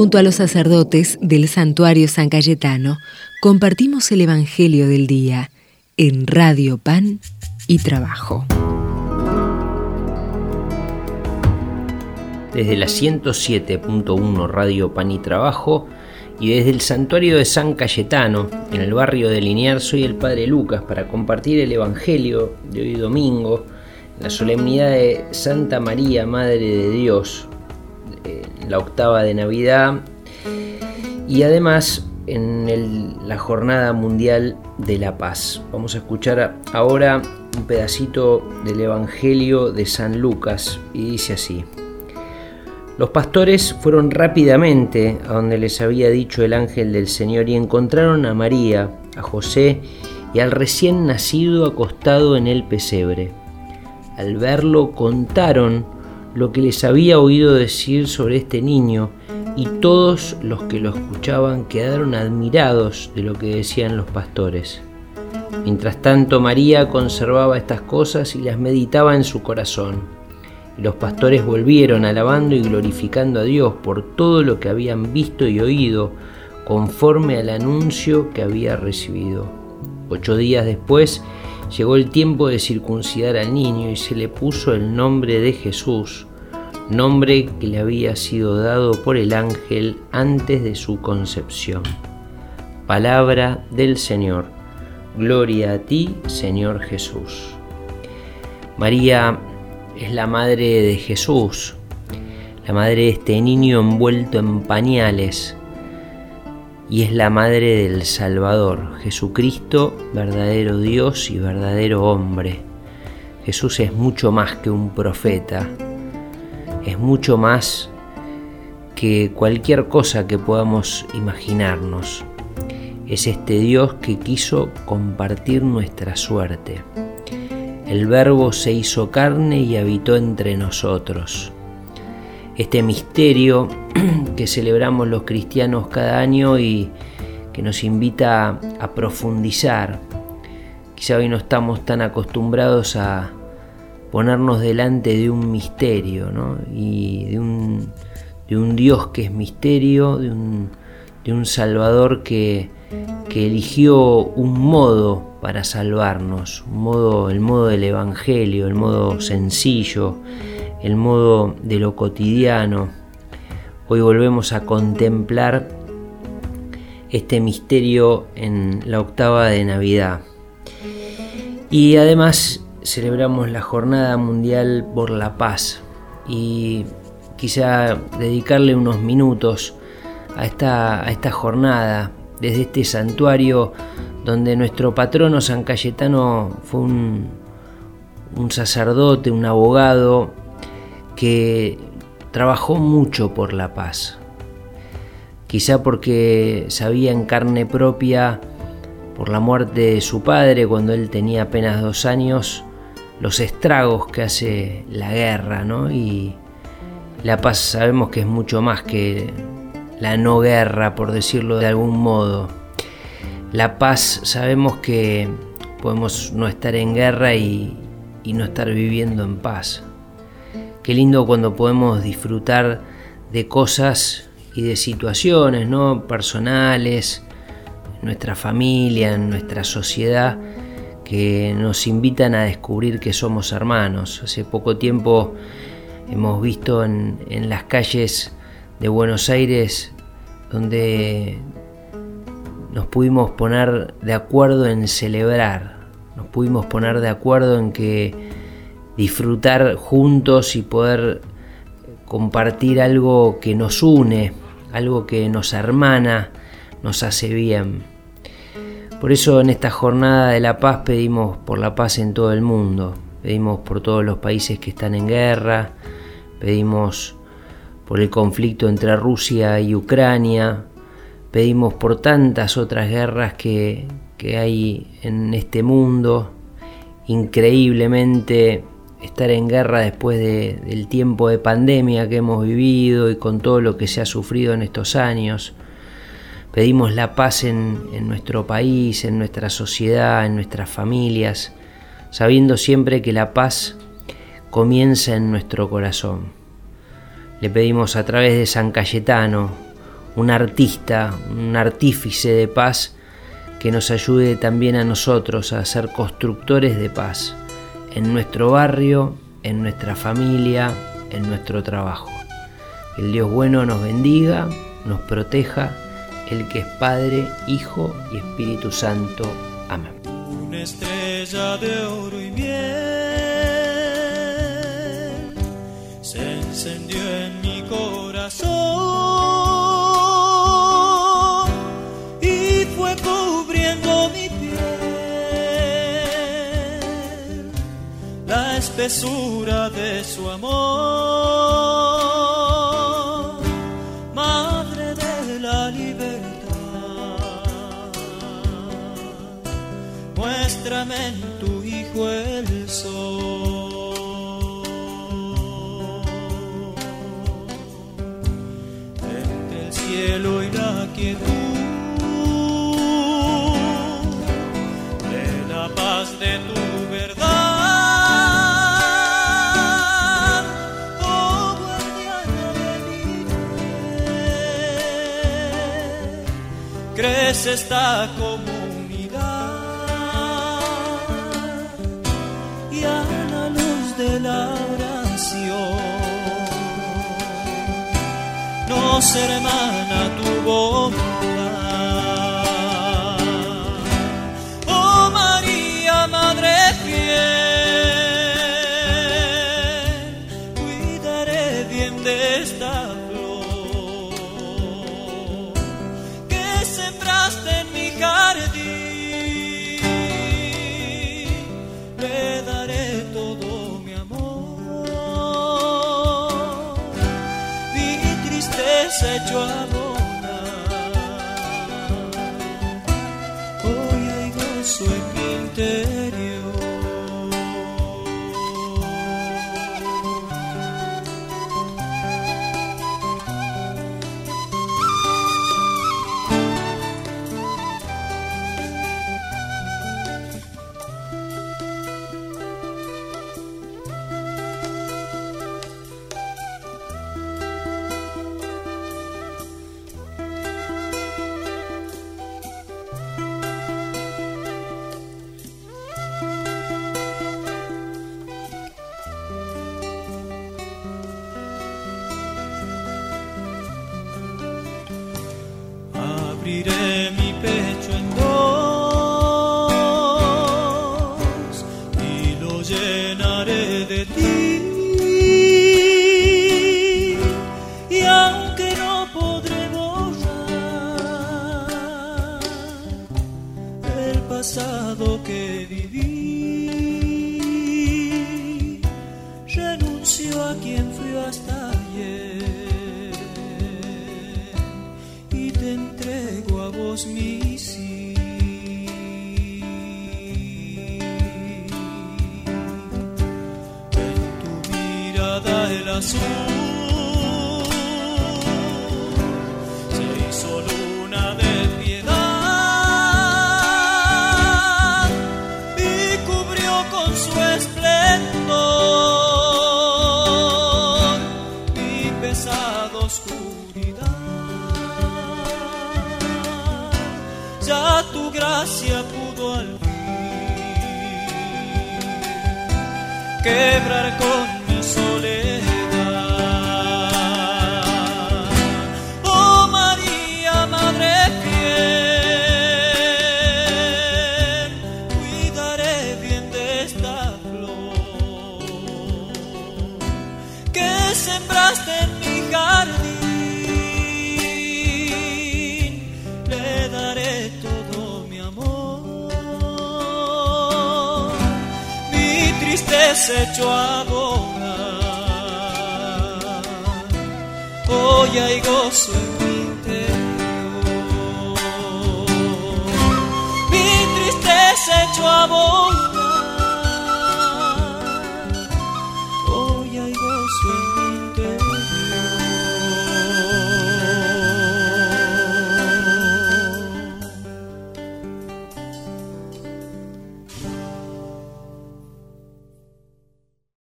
Junto a los sacerdotes del santuario San Cayetano, compartimos el Evangelio del Día en Radio Pan y Trabajo. Desde la 107.1 Radio Pan y Trabajo y desde el santuario de San Cayetano, en el barrio de Liniar, soy el Padre Lucas para compartir el Evangelio de hoy domingo, la solemnidad de Santa María, Madre de Dios, la octava de Navidad y además en la Jornada Mundial de la Paz. Vamos a escuchar ahora un pedacito del Evangelio de San Lucas y dice así. Los pastores fueron rápidamente a donde les había dicho el ángel del Señor y encontraron a María, a José y al recién nacido acostado en el pesebre. Al verlo contaron lo que les había oído decir sobre este niño y todos los que lo escuchaban quedaron admirados de lo que decían los pastores. Mientras tanto María conservaba estas cosas y las meditaba en su corazón. Y los pastores volvieron alabando y glorificando a Dios por todo lo que habían visto y oído conforme al anuncio que había recibido. Ocho días después llegó el tiempo de circuncidar al niño y se le puso el nombre de Jesús, nombre que le había sido dado por el ángel antes de su concepción. Palabra del Señor. Gloria a ti, Señor Jesús. María es la madre de Jesús, la madre de este niño envuelto en pañales y es la madre del Salvador, Jesucristo, verdadero Dios y verdadero hombre. Jesús es mucho más que un profeta, es mucho más que cualquier cosa que podamos imaginarnos. Es este Dios que quiso compartir nuestra suerte. El Verbo se hizo carne y habitó entre nosotros este misterio que celebramos los cristianos cada año y que nos invita a profundizar. Quizá hoy no estamos tan acostumbrados a ponernos delante de un misterio y de un, Dios que es misterio, de un, Salvador que, que eligió un modo para salvarnos, un modo, el modo del Evangelio, el modo sencillo, el modo de lo cotidiano. Hoy volvemos a contemplar este misterio en la octava de Navidad. Y además celebramos la Jornada Mundial por la Paz y quizá dedicarle unos minutos a esta, a esta jornada desde este santuario donde nuestro patrono San Cayetano fue un, un sacerdote, un abogado que trabajó mucho por la paz. Quizá porque sabía en carne propia, por la muerte de su padre cuando él tenía apenas dos años, los estragos que hace la guerra, ¿no? Y la paz sabemos que es mucho más que la no guerra, por decirlo de algún modo. La paz sabemos que podemos no estar en guerra y, no estar viviendo en paz. Qué lindo cuando podemos disfrutar de cosas y de situaciones ¿no? personales, nuestra familia, nuestra sociedad, que nos invitan a descubrir que somos hermanos. Hace poco tiempo hemos visto en, las calles de Buenos Aires donde nos pudimos poner de acuerdo en celebrar, nos pudimos poner de acuerdo en que disfrutar juntos y poder compartir algo que nos une, algo que nos hermana, nos hace bien. Por eso en esta jornada de la paz pedimos por la paz en todo el mundo, pedimos por todos los países que están en guerra, pedimos por el conflicto entre Rusia y Ucrania, pedimos por tantas otras guerras que, que hay en este mundo, increíblemente estar en guerra después del tiempo de pandemia que hemos vivido y con todo lo que se ha sufrido en estos años. Pedimos la paz en, nuestro país, en nuestra sociedad, en nuestras familias, sabiendo siempre que la paz comienza en nuestro corazón. Le pedimos a través de San Cayetano, un artista, un artífice de paz que nos ayude también a nosotros a ser constructores de paz en nuestro barrio, en nuestra familia, en nuestro trabajo. El Dios bueno nos bendiga, nos proteja, el que es Padre, Hijo y Espíritu Santo. Amén. Una estrella de oro y miel se encendió en mi corazón y fue cubriendo mi piel la espesura de su amor, el sol. Entre el cielo y la quietud de la paz de tu verdad. Crece esta comunidad hermana tu bondad. Tristeza hecho Abriré mi pecho en dos y lo llenaré de ti. Y aunque no podré borrar el pasado que viví, mirada el azul se hizo luna de piedad y cubrió con su esplendor mi pesada oscuridad. Ya tu gracia pudo al tristeza hecho abonar. Hoy hay gozo en mi interior, mi tristeza hecho abonar.